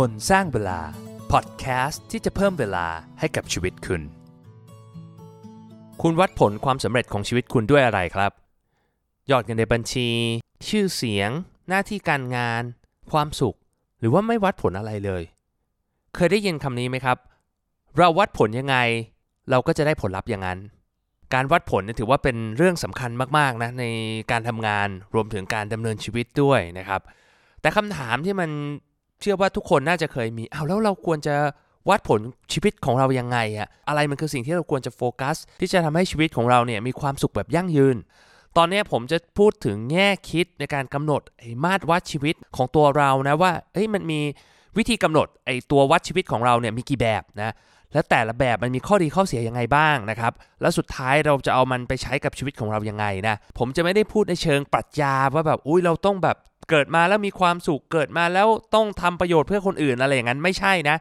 คนสร้างเวลา พอดแคสต์ที่จะเพิ่มเวลาให้กับชีวิตคุณ คุณวัดผลความสำเร็จของชีวิตคุณด้วยอะไรครับ ยอดเงินในบัญชี ชื่อเสียง หน้าที่การงาน ความสุข หรือว่าไม่วัดผลอะไรเลย เคยได้ยินคำนี้ไหมครับ เราวัดผลยังไง เราก็จะได้ผลลัพธ์อย่างนั้น การวัดผลถือว่าเป็นเรื่องสำคัญมากๆนะในการทำงานรวมถึงการดำเนินชีวิตด้วยนะครับ แต่คำถามที่มัน เชื่อว่าทุกคนน่าจะเคยมีเอาวแล้วเราควรจะวัดผลชีวิตของเรายังไงอะอะไรมันคือสิ่งที่เราควรจะโฟกัส ที่จะทำให้ชีวิตของเราเนี่ยมีความสุขแบบยั่งยืน ตอนนี้ผมจะพูดถึงแง่คิดในการกำหนดไอ้มาตรวัดชีวิตของตัวเรานะว่าเอ้ยมันมีวิธีกำหนดไอ้ตัววัดชีวิตของเราเนี่ยมีกี่แบบนะและแต่ละแบบมันมีข้อดีข้อเสียยังไงบ้างนะครับแล้วสุดท้ายเราจะเอามันไปใช้กับชีวิตของเรายังไงนะผมจะไม่ได้พูดในเชิงปรัชญาว่าแบบอุ้ยเราต้องแบบ เกิดมาแล้วมีความสุขเกิดมาแล้วต้องทำประโยชน์เพื่อคนอื่นอะไรอย่างนั้นไม่ใช่นะ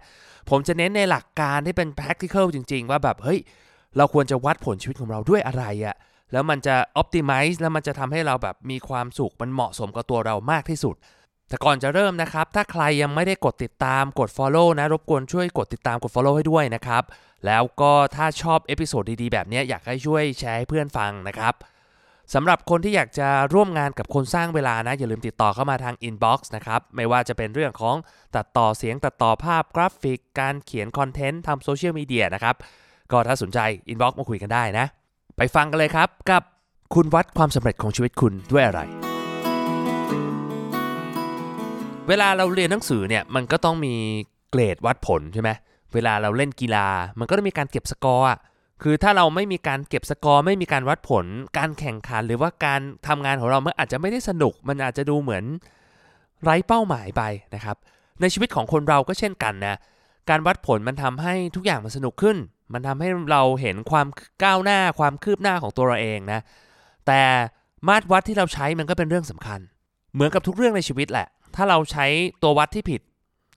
ผมจะเน้นในหลักการที่เป็น practical จริง ๆ ว่าแบบเฮ้ยเราควรจะวัดผลชีวิตของเราด้วยอะไรอะแล้วมันจะ optimize แล้วมันจะทำให้เราแบบมีความสุขมันเหมาะสมกับตัวเรามากที่สุด แต่ก่อนจะเริ่มนะครับ ถ้าใครยังไม่ได้กดติดตามกด follow นะ รบกวนช่วยกดติดตามกด follow ให้ด้วยนะครับ แล้วก็ถ้าชอบ episode ดีๆ แบบนี้อยากให้ช่วยแชร์ให้เพื่อนฟังนะครับ สำหรับคนที่อยากจะร่วมงานกับคนสร้างเวลานะ อย่าลืมติดต่อเข้ามาทาง inbox นะครับ ไม่ว่าจะเป็นเรื่องของตัดต่อเสียงตัดต่อภาพกราฟิก การเขียน content ทำโซเชียลมีเดียนะครับ ก็ถ้าสนใจ inbox มาคุยกันได้นะ ไปฟังกันเลยครับกับคุณวัดความสำเร็จของชีวิตคุณด้วยอะไร เวลาเราเรียนหนังสือเนี่ยมันก็ต้องมีเกรดวัดผลใช่ไหมเวลาเราเล่นกีฬา มันก็ต้องมีการเก็บสกอร์ คือถ้าเราไม่มีการเก็บสกอร์ไม่มีการวัดผล การแข่งขันหรือว่าการทำงานของเรามันอาจจะไม่ได้สนุก มันอาจจะดูเหมือนไร้เป้าหมายไปนะครับ ในชีวิตของคนเราก็เช่นกันนะการวัดผลมันทำให้ทุกอย่างมันสนุกขึ้น มันทำให้เราเห็นความก้าวหน้าความคืบหน้าของตัวเราเองนะ แต่มาตรวัดที่เราใช้มันก็เป็นเรื่องสำคัญ เหมือนกับทุกเรื่องในชีวิตแหละ ถ้าเราใช้ตัววัดที่ผิด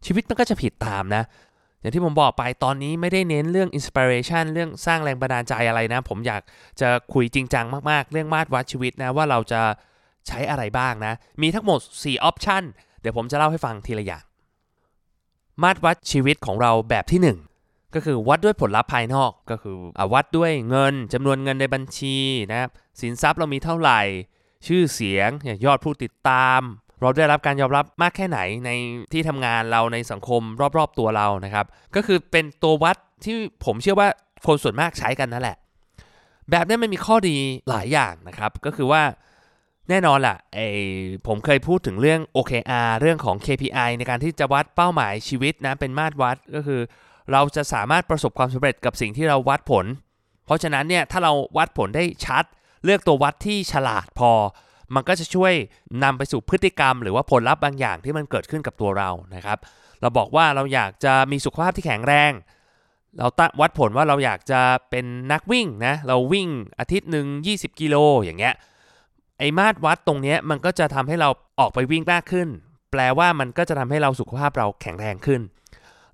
ชีวิตมันก็จะผิดตามนะ อย่างที่ผมบอกไปตอนนี้ไม่ได้เน้นเรื่อง inspiration เรื่องสร้างแรงบันดาลใจอะไรนะ ผมอยากจะคุยจริงจังมาก ๆ เรื่องมาตรวัดชีวิตนะ ว่าเราจะใช้อะไรบ้างนะ มีทั้งหมด 4 option เดี๋ยวผมจะเล่าให้ฟังทีละอย่าง มาตรวัดชีวิตของเราแบบที่ 1ก็คือวัดด้วยผลลัพธ์ภายนอกก็คืออวัดด้วยเงินจำนวนเงินในบัญชีนะครับสินทรัพย์เรามีเท่าไหร่ ชื่อเสียงยอดผู้ติดตาม เราได้รับการยอมรับมากแค่ไหนในที่ทำงานเราในสังคมรอบๆตัวเรานะครับ ก็คือเป็นตัววัดที่ผมเชื่อว่าคนส่วนมากใช้กันนั่นแหละ แบบนี้มันมีข้อดีหลายอย่างนะครับ ก็คือว่าแน่นอนล่ะไอผมเคยพูดถึงเรื่อง OKR เรื่องของ KPI ในการที่จะวัดเป้าหมายชีวิตนะเป็นมาตรวัดก็คือ เราจะสามารถประสบความสำเร็จกับสิ่งที่เราวัดผล เพราะฉะนั้นเนี่ยถ้าเราวัดผลได้ชัด เลือกตัววัดที่ฉลาดพอ มันก็จะช่วยนำไปสู่พฤติกรรม หรือว่าผลลัพธ์บางอย่างที่มันเกิดขึ้นกับตัวเรานะครับ เราบอกว่าเราอยากจะมีสุขภาพที่แข็งแรง เราตั้งวัดผลว่าเราอยากจะเป็นนักวิ่งนะเราวิ่งอาทิตย์หนึ่ง20 กิโลอย่างเงี้ยไอ้มาตรวัดตรงเนี้ยมันก็จะทำให้เราออกไปวิ่งมากขึ้น แปลว่ามันก็จะทำให้เราสุขภาพเราแข็งแรงขึ้น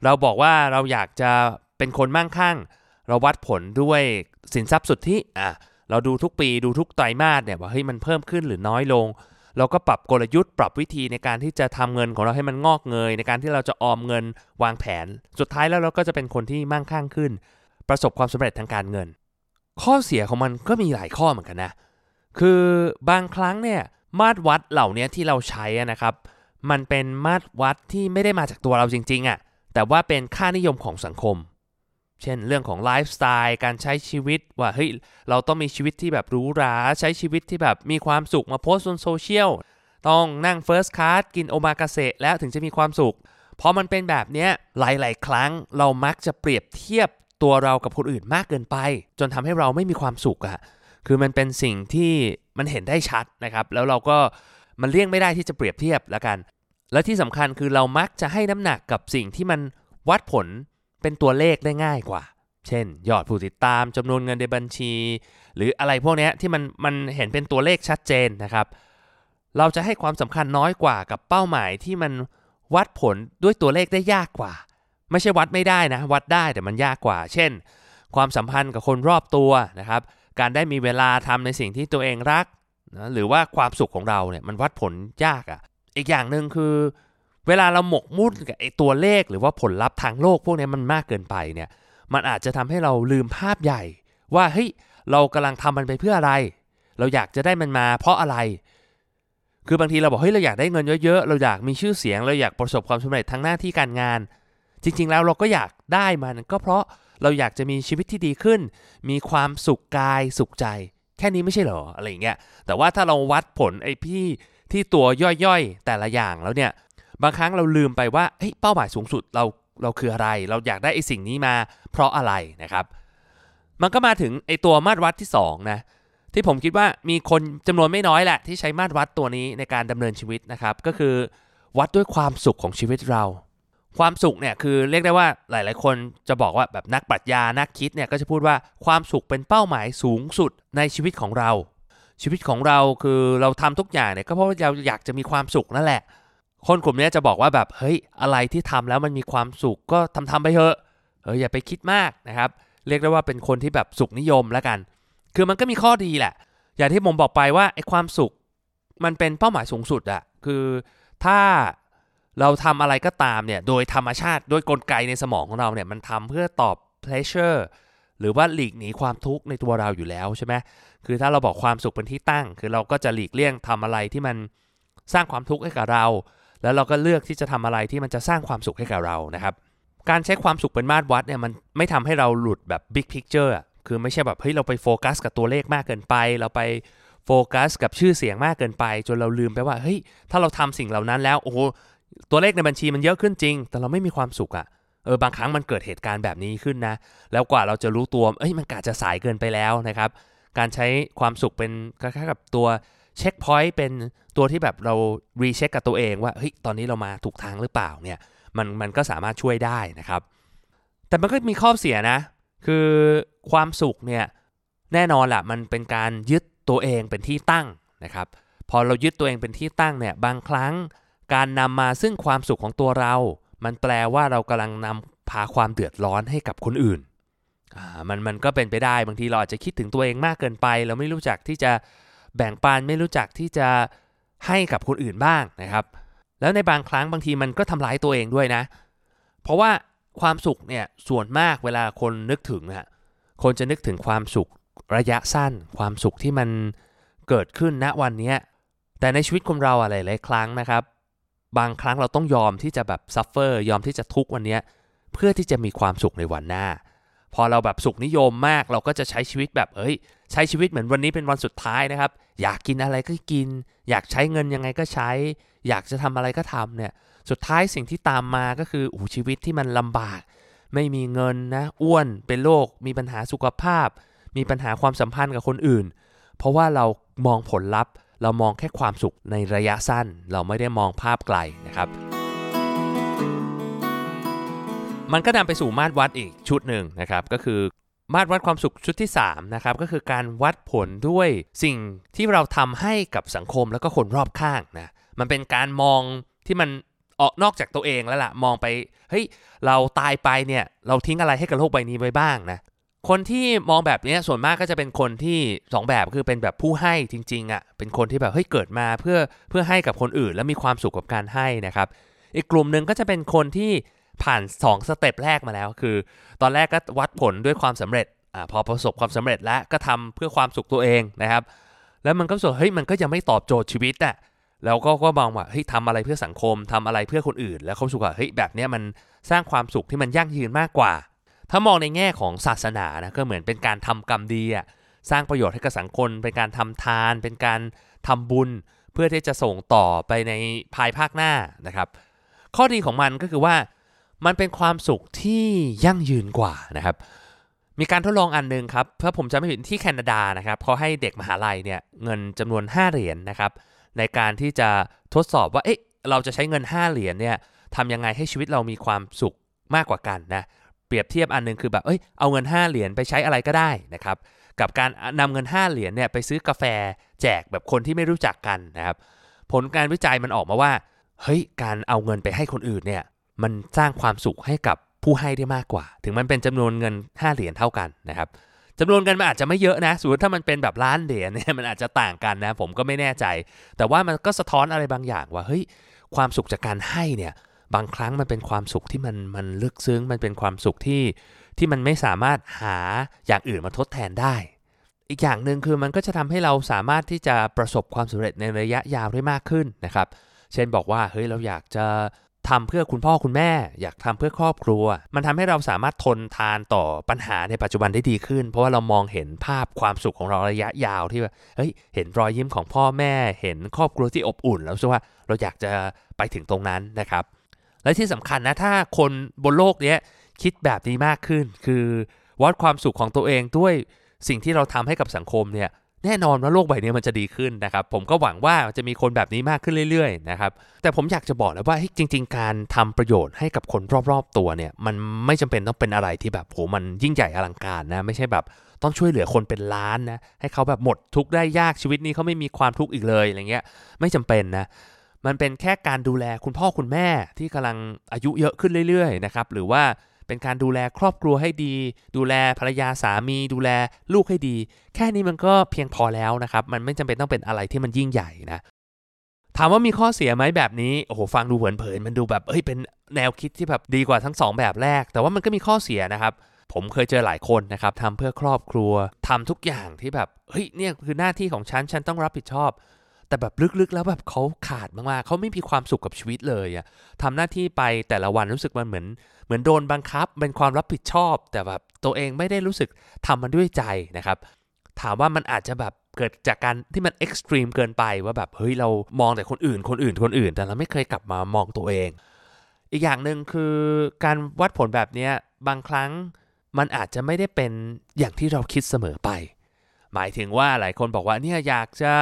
เราบอกว่าเราอยากจะเป็นคนมั่งคั่ง เราวัดผลด้วยสินทรัพย์สุทธิอะ เราดูทุกปีดูทุกไตรมาสเนี่ยว่าเฮ้ยมันเพิ่มขึ้นหรือน้อยลง เราก็ปรับกลยุทธ์ปรับวิธีในการที่จะทำเงินของเราให้มันงอกเงย ในการที่เราจะออมเงินวางแผน สุดท้ายแล้วเราก็จะเป็นคนที่มั่งคั่งขึ้น ประสบความสำเร็จทางการเงิน ข้อเสียของมันก็มีหลายข้อเหมือนกันนะคือบางครั้งเนี่ยมาตรวัดเหล่านี้ที่เราใช้นะครับ มันเป็นมาตรวัดที่ไม่ได้มาจากตัวเราจริงๆอะ่ะแต่ว่าเป็นค่านิยมของสังคม เช่นเรื่องของไลฟ์สไตล์การใช้ชีวิตว่าเฮ้ยเราต้องมีชีวิตที่แบบหรูหราใช้ชีวิตที่แบบมีความสุขมาโพสต์บนโซเชียลต้องนั่ง first class กินโอมากาเสะแล้วถึงจะมีความสุขพอมันเป็นแบบเนี้ยหลาย ๆ ครั้งเรามักจะเปรียบเทียบตัวเรากับคนอื่นมากเกินไป จนทำให้เราไม่มีความสุขอะคือมันเป็นสิ่งที่มันเห็นได้ชัดนะครับ แล้วเราก็มันเลี่ยงไม่ได้ที่จะเปรียบเทียบแล้วกัน และที่สำคัญคือเรามักจะให้น้ำหนักกับสิ่งที่มันวัดผล เป็นตัวเลขได้ง่ายกว่า เช่น ยอดผู้ติดตามจำนวนเงินในบัญชี หรืออะไรพวกนี้ที่มันมันเห็นเป็นตัวเลขชัดเจนนะครับ เราจะให้ความสำคัญน้อยกว่ากับเป้าหมายที่มันวัดผลด้วยตัวเลขได้ยากกว่า ไม่ใช่วัดไม่ได้นะ วัดได้แต่มันยากกว่า เช่น ความสัมพันธ์กับคนรอบตัวนะครับ การได้มีเวลาทำในสิ่งที่ตัวเองรักนะหรือว่าความสุขของเราเนี่ยมันวัดผลยากอะ่ะ อีกอย่างหนึ่งคือ เวลาเราหมกมุ่นกับไอ้ตัวเลขหรือว่าผลลัพธ์ทางโลกพวกนี้มันมากเกินไปเนี่ย มันอาจจะทำให้เราลืมภาพใหญ่ ว่าเฮ้ยเรากำลังทำมันไปเพื่ออะไร เราอยากจะได้มันมาเพราะอะไร คือบางทีเราบอกเฮ้ยเราอยากได้เงินเยอะๆ เราอยากมีชื่อเสียง เราอยากประสบความสำเร็จทางหน้าที่การงาน จริงๆแล้วเราก็อยากได้มันก็เพราะเราอยากจะมีชีวิตที่ดีขึ้น มีความสุขกายสุขใจ แค่นี้ไม่ใช่เหรออะไรเงี้ย แต่ว่าถ้าเราวัดผลไอ้พี่ที่ตัวย่อยๆ แต่ละอย่างแล้วเนี่ย บางครั้งเราลืมไปว่าเฮ้ยเป้าหมายสูงสุดเราเราคืออะไร เราอยากได้ไอ้สิ่งนี้มาเพราะอะไรนะครับ มันก็มาถึงไอ้ตัวมาตรวัดที่2นะที่ผมคิดว่ามีคนจำนวนไม่น้อยแหละ ที่ใช้มาตรวัดตัวนี้ในการดำเนินชีวิตนะครับ ก็คือวัดด้วยความสุขของชีวิตเรา ความสุขเนี่ยคือเรียกได้ว่าหลาย ๆ คนจะบอกว่าแบบนักปรัชญานักคิดเนี่ยก็จะพูดว่าความสุขเป็นเป้าหมายสูงสุดในชีวิตของเรา ชีวิตของเราคือเราทำทุกอย่างเนี่ยก็เพราะว่าเราอยากจะมีความสุขนั่นแหละ คนกลุ่มนี้จะบอกว่าแบบเฮ้ยอะไรที่ทำแล้วมันมีความสุขก็ทำทำไปเถอะเอออย่าไปคิดมากนะครับ เรียกได้ว่าเป็นคนที่แบบสุขนิยมแล้วกัน คือมันก็มีข้อดีแหละ อย่างที่ผมบอกไปว่าไอ้ความสุขมันเป็นเป้าหมายสูงสุดอะคือถ้าเราทำอะไรก็ตามเนี่ยโดยธรรมชาติโดยกลไกในสมองของเราเนี่ยมันทำเพื่อตอบ pleasure หรือว่าหลีกหนีความทุกข์ในตัวเราอยู่แล้วใช่ไหมคือถ้าเราบอกความสุขเป็นที่ตั้ง คือเราก็จะหลีกเลี่ยงทำอะไรที่มันสร้างความทุกข์ให้กับเรา แล้วเราก็เลือกที่จะทำอะไรที่มันจะสร้างความสุขให้กับเรานะครับ การใช้ความสุขเป็นมาตรวัดเนี่ยมันไม่ทำให้เราหลุดแบบ big picture อะคือไม่ใช่แบบเฮ้ยเราไปโฟกัสกับตัวเลขมากเกินไป เราไปโฟกัสกับชื่อเสียงมากเกินไป จนเราลืมไปว่าเฮ้ยถ้าเราทำสิ่งเหล่านั้นแล้วโอ้โหตัวเลขในบัญชีมันเยอะขึ้นจริง แต่เราไม่มีความสุขอะเออบางครั้งมันเกิดเหตุการณ์แบบนี้ขึ้นนะ แล้วกว่าเราจะรู้ตัวเอ้ยมันก็อาจจะสายเกินไปแล้วนะครับ การใช้ความสุขเป็นคล้ายๆกับตัว checkpoint เป็นตัวที่แบบเรา recheck กับตัวเองว่าเฮ้ยตอนนี้เรามาถูกทางหรือเปล่าเนี่ยมันมันก็สามารถช่วยได้นะครับ แต่มันก็มีข้อเสียนะ คือความสุขเนี่ยแน่นอนแหละมันเป็นการยึดตัวเองเป็นที่ตั้งนะครับ พอเรายึดตัวเองเป็นที่ตั้งเนี่ยบางครั้งการนำมาซึ่งความสุขของตัวเรา มันแปลว่าเรากำลังนำพาความเดือดร้อนให้กับคนอื่น มันมันก็เป็นไปได้บางทีเราอาจจะคิดถึงตัวเองมากเกินไป เราไม่รู้จักที่จะแบ่งปันไม่รู้จักที่จะให้กับคนอื่นบ้างนะครับ แล้วในบางครั้งบางทีมันก็ทำร้ายตัวเองด้วยนะ เพราะว่าความสุขเนี่ยส่วนมากเวลาคนนึกถึงอะคนจะนึกถึงความสุขระยะสั้น ความสุขที่มันเกิดขึ้นณวันนี้แต่ในชีวิตคนเราอะไรหลายครั้งนะครับ บางครั้งเราต้องยอมที่จะแบบซัฟเฟอร์ยอมที่จะทุกวันนี้เพื่อที่จะมีความสุขในวันหน้า พอเราแบบสุขนิยมมากเราก็จะใช้ชีวิตแบบเอ้ย ใช้ชีวิตเหมือนวันนี้เป็นวันสุดท้ายนะครับ อยากกินอะไรก็กิน อยากใช้เงินยังไงก็ใช้ อยากจะทำอะไรก็ทำเนี่ยสุดท้ายสิ่งที่ตามมาก็คืออู้ชีวิตที่มันลำบาก ไม่มีเงินนะอ้วนเป็นโรคมีปัญหาสุขภาพ มีปัญหาความสัมพันธ์กับคนอื่น เพราะว่าเรามองผลลัพธ์ เรามองแค่ความสุขในระยะสั้น เราไม่ได้มองภาพไกลนะครับ มันก็นำไปสู่มาตรวัดอีกชุดหนึ่งนะครับก็คือมาตรวัดความสุขชุดที่3นะครับก็คือการวัดผลด้วยสิ่งที่เราทำให้กับสังคมแล้วก็คนรอบข้างนะมันเป็นการมองที่มันออกนอกจากตัวเองแล้วล่ะมองไปเฮ้ยเราตายไปเนี่ยเราทิ้งอะไรให้กับโลกใบนี้ไว้บ้างนะคนที่มองแบบนี้ส่วนมากก็จะเป็นคนที่ 2 แบบคือเป็นแบบผู้ให้จริงๆอะ่ะเป็นคนที่แบบเฮ้ยเกิดมาเพื่อเพื่อให้กับคนอื่น แล้วมีความสุขกับการให้นะครับ อีกกลุ่มหนึ่งก็จะเป็นคนที่ ผ่าน 2 สเต็ปแรกมาแล้ว คือ ตอนแรกก็วัดผลด้วยความสำเร็จอพอประสบความสำเร็จแล้วก็ทำเพื่อความสุขตัวเองนะครับ แล้วมันก็สึกเฮ้ยมันก็ยังไม่ตอบโจทย์ชีวิตอะแล้วก็ก็มองว่าเฮ้ยทำอะไรเพื่อสังคมทำอะไรเพื่อคนอื่น แล้วเขาสุขว่าเฮ้ยแบบเนี้ยมันสร้างความสุขที่มันยั่งยืนมากกว่า ถ้ามองในแง่ของศาสนานะก็เหมือนเป็นการทำกรรมดีอะสร้างประโยชน์ให้กับสังคม เป็นการทำทาน เป็นการทำบุญ เพื่อที่จะส่งต่อไปในภายภาคหน้านะครับ ข้อดีของมันก็คือว่า มันเป็นความสุขที่ยั่งยืนกว่านะครับ มีการทดลองอันหนึ่งครับเพื่อผมจะไม่ผิดที่แคนาดานะครับเขาให้เด็กมหาลัยเนี่ยเงินจำนวน 5 เหรียญนนะครับ ในการที่จะทดสอบว่าเอ๊ะเราจะใช้เงิน 5 เหรียญเนี่ยทำยังไงให้ชีวิตเรามีความสุขมากกว่ากันนะเปรียบเทียบอันหนึงคือแบบเอ้ยเอาเงิน 5 เหรียญไปใช้อะไรก็ได้นะครับกับการนำเงิน 5 เหรียญเนี่ยไปซื้อกาแฟแจกแบบคนที่ไม่รู้จักกันนะครับผลการวิจัยมันออกมาว่าเฮ้ยการเอาเงินไปให้คนอื่นเนี่ย มันสร้างความสุขให้กับผู้ให้ได้มากกว่า ถึงมันเป็นจำนวนเงิน 5 เหรียญเท่ากันนะครับจำนวนเงินมันอาจจะไม่เยอะนะสมมติถ้ามันเป็นแบบล้านเหรียญเนี่ยมันอาจจะต่างกันนะผมก็ไม่แน่ใจ แต่ว่ามันก็สะท้อนอะไรบางอย่างว่าเฮ้ยความสุขจากการให้เนี่ยบางครั้งมันเป็นความสุขที่มันมันลึกซึ้งมันเป็นความสุขที่ที่มันไม่สามารถหาอย่างอื่นมาทดแทนได้ อีกอย่างหนึ่งคือมันก็จะทำให้เราสามารถที่จะประสบความสำเร็จในระยะยาวได้มากขึ้นนะครับ เช่นบอกว่าเฮ้ยเราอยากจะ ทำเพื่อคุณพ่อคุณแม่ อยากทำเพื่อครอบครัว มันทำให้เราสามารถทนทานต่อปัญหาในปัจจุบันได้ดีขึ้น เพราะว่าเรามองเห็นภาพความสุขของเราระยะยาวที่ว่าเฮ้ยเห็นรอยยิ้มของพ่อแม่ เห็นครอบครัวที่อบอุ่น แล้วใช่ว่าเราอยากจะไปถึงตรงนั้นนะครับ และที่สำคัญนะถ้าคนบนโลกนี้คิดแบบนี้มากขึ้น คือวัดความสุขของตัวเองด้วยสิ่งที่เราทำให้กับสังคมเนี่ย แน่นอนว่าโลกใบนี้มันจะดีขึ้นนะครับ ผมก็หวังว่าจะมีคนแบบนี้มากขึ้นเรื่อยๆนะครับ แต่ผมอยากจะบอกแล้วว่าจริง ๆ การทำประโยชน์ให้กับคนรอบๆตัวเนี่ย มันไม่จำเป็นต้องเป็นอะไรที่แบบโหมันยิ่งใหญ่อลังการนะ ไม่ใช่แบบต้องช่วยเหลือคนเป็นล้านนะ ให้เขาแบบหมดทุกข์ได้ยากชีวิตนี้เขาไม่มีความทุกข์อีกเลยอะไรเงี้ย ไม่จำเป็นนะ มันเป็นแค่การดูแลคุณพ่อคุณแม่ที่กำลังอายุเยอะขึ้นเรื่อยๆนะครับ หรือว่า เป็นการดูแลครอบครัวให้ดี ดูแลภรรยาสามี ดูแลลูกให้ดี แค่นี้มันก็เพียงพอแล้วนะครับ มันไม่จำเป็นต้องเป็นอะไรที่มันยิ่งใหญ่นะถามว่ามีข้อเสียไหมแบบนี้โอ้โหฟังดูเผินๆมันดูแบบเฮ้ยเป็นแนวคิดที่แบบดีกว่าทั้งสองแบบแรก แต่ว่ามันก็มีข้อเสียนะครับ ผมเคยเจอหลายคนนะครับทำเพื่อครอบครัวทำทุกอย่างที่แบบเฮ้ยเนี่ยคือหน้าที่ของฉันฉันต้องรับผิดชอบ แต่แบบลึกๆแล้วแบบเขาขาดมากๆเขาไม่มีความสุขกับชีวิตเลยอะทำหน้าที่ไปแต่ละวันรู้สึกมันเหมือน เหมือนโดนบังคับเป็นความรับผิดชอบ แต่แบบตัวเองไม่ได้รู้สึกทำมันด้วยใจนะครับ ถามว่ามันอาจจะแบบเกิดจากการที่มัน extreme เกินไปว่าแบบเฮ้ยเรามองแต่คนอื่น คนอื่นคนอื่น แต่เราไม่เคยกลับมามองตัวเอง อีกอย่างหนึ่งคือการวัดผลแบบนี้บางครั้งมันอาจจะไม่ได้เป็นอย่างที่เราคิดเสมอไป หมายถึงว่าหลายคนบอกว่าเนี่ยอยากจะ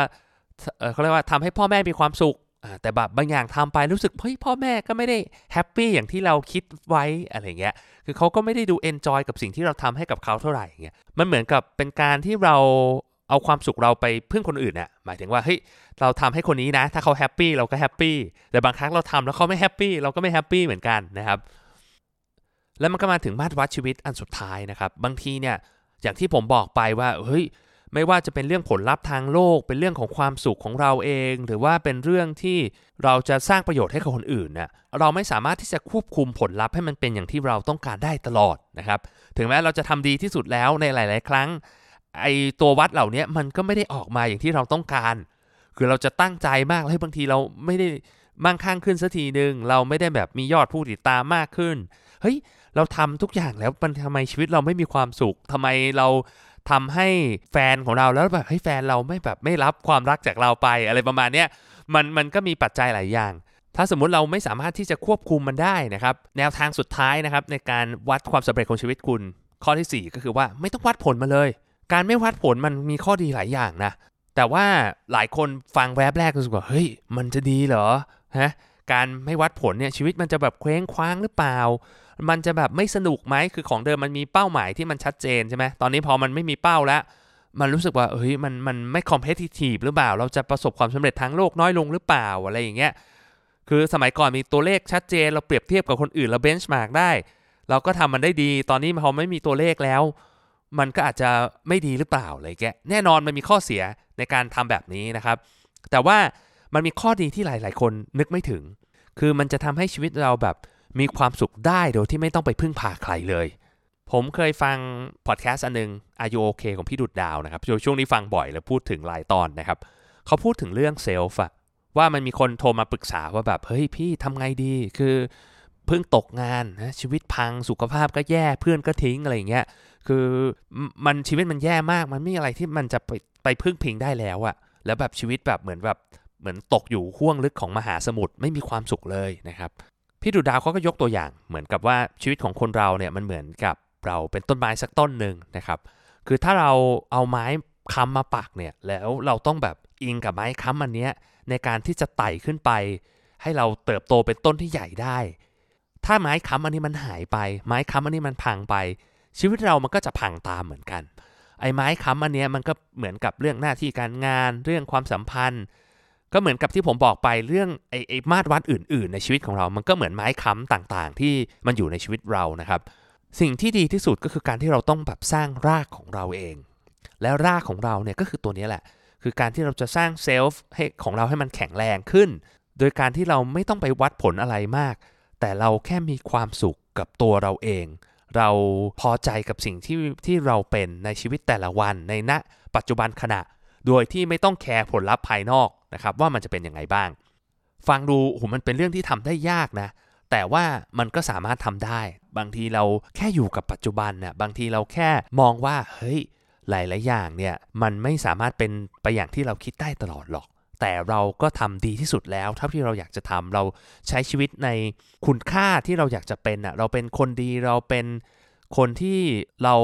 เขาเรียกว่าทำให้พ่อแม่มีความสุขแต่แบบบางอย่างทำไปรู้สึกเฮ้ยพ่อแม่ก็ไม่ได้ happy อย่างที่เราคิดไว้อะไรเงี้ยคือเขาก็ไม่ได้ดู enjoy กับสิ่งที่เราทำให้กับเขาเท่าไหร่เงี้ยมันเหมือนกับเป็นการที่เราเอาความสุขเราไปพึ่งคนอื่นน่ะหมายถึงว่าเฮ้ยเราทำให้คนนี้นะ ถ้าเขา happy เราก็ happy แต่บางครั้งเราทำแล้วเขาไม่ happy เราก็ไม่ happy เหมือนกันนะครับแล้วมันก็มาถึงมาตรวัดชีวิตอันสุดท้ายนะครับ บางทีเนี่ยอย่างที่ผมบอกไปว่าเฮ้ย ไม่ว่าจะเป็นเรื่องผลลัพธ์ทางโลก เป็นเรื่องของความสุขของเราเอง หรือว่าเป็นเรื่องที่เราจะสร้างประโยชน์ให้กับคนอื่นเนี่ยเราไม่สามารถที่จะควบคุมผลลัพธ์ให้มันเป็นอย่างที่เราต้องการได้ตลอดนะครับถึงแม้เราจะทำดีที่สุดแล้วในหลาย ๆ ครั้งไอตัววัดเหล่านี้มันก็ไม่ได้ออกมาอย่างที่เราต้องการ คือเราจะตั้งใจมากเลยบางทีเราไม่ได้มั่งคั่งขึ้นสักทีหนึ่งเราไม่ได้แบบมียอดผู้ติดตามมากขึ้นเฮ้ยเราทำทุกอย่างแล้วมันทำไมชีวิตเราไม่มีความสุขทำไมเรา ทำให้แฟนของเราแล้วแบบให้แฟนเราไม่แบบไม่รับความรักจากเราไปอะไรประมาณนี้มันมันก็มีปัจจัยหลายอย่าง ถ้าสมมุติเราไม่สามารถที่จะควบคุมมันได้นะครับ แนวทางสุดท้ายนะครับในการวัดความสำเร็จของชีวิตคุณ ข้อที่ 4 ก็คือว่าไม่ต้องวัดผลมาเลย การไม่วัดผลมันมีข้อดีหลายอย่างนะแต่ว่าหลายคนฟังแวบแรกก็รู้สึกว่าเฮ้ยมันจะดีเหรอฮะการไม่วัดผลเนี่ยชีวิตมันจะแบบเคว้งคว้างหรือเปล่า มันจะแบบไม่สนุกไหมคือของเดิมมันมีเป้าหมายที่มันชัดเจนใช่ไหมตอนนี้พอมันไม่มีเป้าแล้ว มันรู้สึกว่าเฮ้ยมันมันไม่ competitive หรือเปล่า เราจะประสบความสำเร็จทางโลกน้อยลงหรือเปล่าอะไรอย่างเงี้ยคือสมัยก่อนมีตัวเลขชัดเจน เราเปรียบเทียบกับคนอื่นเรา benchmark ได้ เราก็ทำมันได้ดี ตอนนี้พอไม่มีตัวเลขแล้ว มันก็อาจจะไม่ดีหรือเปล่าอะไรแต่แน่นอนมันมีข้อเสียในการทำแบบนี้นะครับ แต่ว่ามันมีข้อดีที่หลาย ๆ คนนึกไม่ถึง คือมันจะทำให้ชีวิตเราแบบ มีความสุขได้โดยที่ไม่ต้องไปพึ่งพาใครเลย ผมเคยฟังพอดแคสต์อันนึงอายุโอเคของพี่ดุดดาวนะครับ ช่วงนี้ฟังบ่อยแล้วพูดถึงหลายตอนนะครับ เขาพูดถึงเรื่องเซลฟ์อะว่ามันมีคนโทรมาปรึกษาว่าแบบ เฮ้ยพี่ทำไงดี คือเพิ่งตกงานนะชีวิตพังสุขภาพก็แย่เพื่อนก็ทิ้งอะไรอย่างเงี้ยคือมันชีวิตมันแย่มาก มันไม่มีอะไรที่มันจะไปไปพึ่งพิงได้แล้วอะแล้วแบบชีวิตแบบเหมือนแบบเหมือนตกอยู่ห้วงลึกของมหาสมุทรไม่มีความสุขเลยนะครับ พี่ดูดาวเขาก็ยกตัวอย่าง เหมือนกับว่าชีวิตของคนเราเนี่ยมันเหมือนกับเราเป็นต้นไม้สักต้นหนึ่งนะครับ คือถ้าเราเอาไม้ค้ำมาปักเนี่ยแล้วเราต้องแบบอิงกับไม้ค้ำอันนี้ในการที่จะไต่ขึ้นไป ให้เราเติบโตเป็นต้นที่ใหญ่ได้ ถ้าไม้ค้ำอันนี้มันหายไป ไม้ค้ำอันนี้มันพังไป ชีวิตเรามันก็จะพังตามเหมือนกัน ไอ้ไม้ค้ำอันนี้มันก็เหมือนกับเรื่องหน้าที่การงาน เรื่องความสัมพันธ์ ก็เหมือนกับที่ผมบอกไปเรื่องไอ้ไอมาตรวัดอื่น ๆ ในชีวิตของเรา มันก็เหมือนไม้ค้ำต่างๆ ที่มันอยู่ในชีวิตเรานะครับ สิ่งที่ดีที่สุดก็คือการที่เราต้องแบบสร้างรากของเราเอง แล้วรากของเราเนี่ยก็คือตัวนี้แหละ คือการที่เราจะสร้างเซลฟ์ให้ของเราให้มันแข็งแรงขึ้น โดยการที่เราไม่ต้องไปวัดผลอะไรมาก แต่เราแค่มีความสุขกับตัวเราเอง เราพอใจกับสิ่งที่ที่เราเป็นในชีวิตแต่ละวันในณปัจจุบันขณะ โดยที่ไม่ต้องแคร์ผลลัพธ์ภายนอกนะครับว่ามันจะเป็นยังไงบ้าง ฟังดูโหมันเป็นเรื่องที่ทำได้ยากนะ แต่ว่ามันก็สามารถทำได้ บางทีเราแค่อยู่กับปัจจุบันน่ะบางทีเราแค่มองว่าเฮ้ยหลาย ๆ อย่างเนี่ยมันไม่สามารถเป็นไปอย่างที่เราคิดได้ตลอดหรอก แต่เราก็ทำดีที่สุดแล้วเท่าที่เราอยากจะทำเราใช้ชีวิตในคุณค่าที่เราอยากจะเป็นอะเราเป็นคนดีเราเป็นคนที่เรา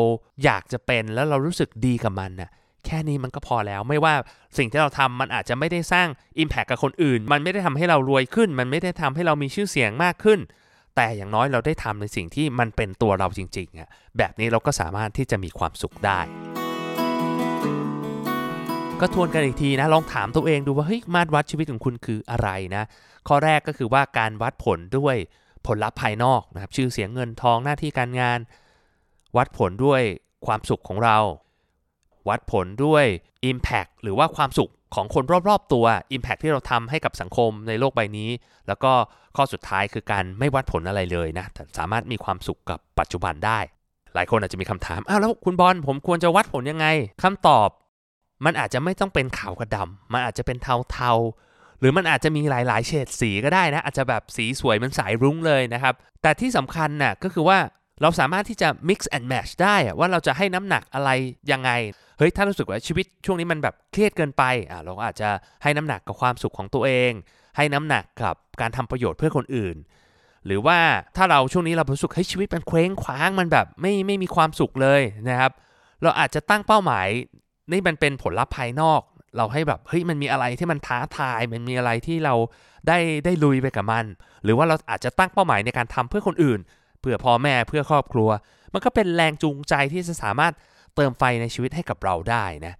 อยากจะเป็นแล้วเรารู้สึกดีกับมันน่ะ แค่นี้มันก็พอแล้ว ไม่ว่าสิ่งที่เราทำมันอาจจะไม่ได้สร้าง Impact กับคนอื่น มันไม่ได้ทำให้เรารวยขึ้น มันไม่ได้ทำให้เรามีชื่อเสียงมากขึ้น แต่อย่างน้อยเราได้ทำในสิ่งที่มันเป็นตัวเราจริงๆอะแบบนี้เราก็สามารถที่จะมีความสุขได้ ก็ทวนกันอีกทีนะ ลองถามตัวเองดูว่าเฮ้ยมาตรวัดชีวิตของคุณคืออะไรนะ ข้อแรกก็คือว่าการวัดผลด้วยผลลัพธ์ภายนอกนะครับชื่อเสียงเงินทองหน้าที่การงาน วัดผลด้วยความสุขของเรา วัดผลด้วย Impact หรือว่าความสุขของคนรอบๆตัว Impact ที่เราทำให้กับสังคมในโลกใบนี้ แล้วก็ข้อสุดท้ายคือการไม่วัดผลอะไรเลยนะแต่สามารถมีความสุขกับปัจจุบันได้ หลายคนอาจจะมีคำถามอ้าวแล้วคุณบอลผมควรจะวัดผลยังไงคำตอบ มันอาจจะไม่ต้องเป็นขาวกับดำมันอาจจะเป็นเทาๆ หรือมันอาจจะมีหลายๆ เฉดสีก็ได้นะอาจจะแบบสีสวยมันสายรุ้งเลยนะครับแต่ที่สำคัญน่ะก็คือว่า เราสามารถที่จะ mix and match ได้อะว่าเราจะให้น้ำหนักอะไรยังไง เฮ้ย ถ้ารู้สึกว่าชีวิตช่วงนี้มันแบบเครียดเกินไปอะเราก็อาจจะให้น้ำหนักกับความสุขของตัวเอง ให้น้ำหนักกับการทำประโยชน์เพื่อคนอื่น หรือว่าถ้าเราช่วงนี้เรารู้สึกเฮ้ยชีวิตมันเคว้งคว้างมันแบบไม่ไม่มีความสุขเลยนะครับ เราอาจจะตั้งเป้าหมายนี่มันเป็นผลลัพธ์ภายนอก เราให้แบบเฮ้ยมันมีอะไรที่มันท้าทาย มันมีอะไรที่เราได้ได้ลุยไปกับมัน หรือว่าเราอาจจะตั้งเป้าหมายในการทำเพื่อคนอื่น เพื่อพ่อแม่เพื่อครอบครัว มันก็เป็นแรงจูงใจที่จะสามารถเติมไฟในชีวิตให้กับเราได้นะ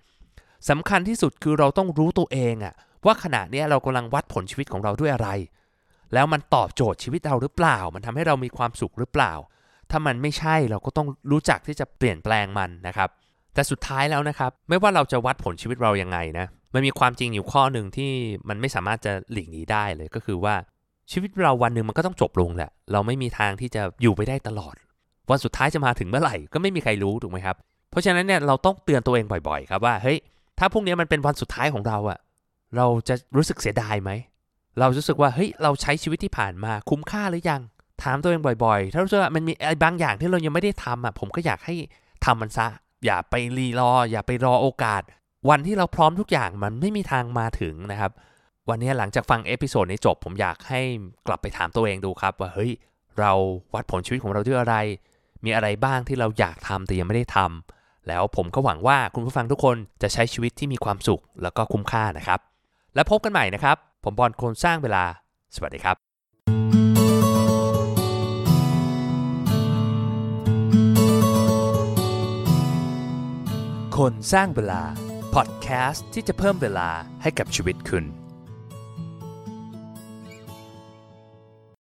สำคัญที่สุดคือเราต้องรู้ตัวเองอะว่าขณะนี้เรากำลังวัดผลชีวิตของเราด้วยอะไร แล้วมันตอบโจทย์ชีวิตเราหรือเปล่า มันทำให้เรามีความสุขหรือเปล่า ถ้ามันไม่ใช่เราก็ต้องรู้จักที่จะเปลี่ยนแปลงมันนะครับ แต่สุดท้ายแล้วนะครับ ไม่ว่าเราจะวัดผลชีวิตเรายังไงนะมันมีความจริงอยู่ข้อหนึ่งที่มันไม่สามารถจะหลีกหนีได้เลยก็คือว่า ชีวิตเราวันหนึ่งมันก็ต้องจบลงแหละ เราไม่มีทางที่จะอยู่ไปได้ตลอด วันสุดท้ายจะมาถึงเมื่อไหร่ก็ไม่มีใครรู้ถูกไหมครับ เพราะฉะนั้นเนี่ยเราต้องเตือนตัวเองบ่อยๆ ครับว่าเฮ้ยถ้าพรุ่งนี้มันเป็นวันสุดท้ายของเราอะเราจะรู้สึกเสียดายไหม เรารู้สึกว่าเฮ้ยเราใช้ชีวิตที่ผ่านมาคุ้มค่าหรือยัง ถามตัวเองบ่อยๆ ถ้ารู้สึกว่ามันมีอะไรบางอย่างที่เรายังไม่ได้ทำอะผมก็อยากให้ทำมันซะ อย่าไปรีรอ อย่าไปรอโอกาส วันที่เราพร้อมทุกอย่างมันไม่มีทางมาถึงนะครับ วันนี้หลังจากฟังเอพิโซดนี้จบ ผมอยากให้กลับไปถามตัวเองดูครับว่าเฮ้ยเราวัดผลชีวิตของเราด้วยอะไร มีอะไรบ้างที่เราอยากทำแต่ยังไม่ได้ทำแล้วผมก็หวังว่าคุณผู้ฟังทุกคนจะใช้ชีวิตที่มีความสุขแล้วก็คุ้มค่านะครับ แล้วพบกันใหม่นะครับ ผมบอลคนสร้างเวลา สวัสดีครับคนสร้างเวลา พอดแคสต์ที่จะเพิ่มเวลาให้กับชีวิตคุณ